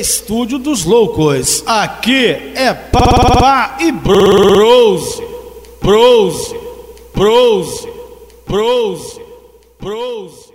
Estúdio dos Loucos. Aqui é Pá e Brose. Brose. Brose. Brose. Brose.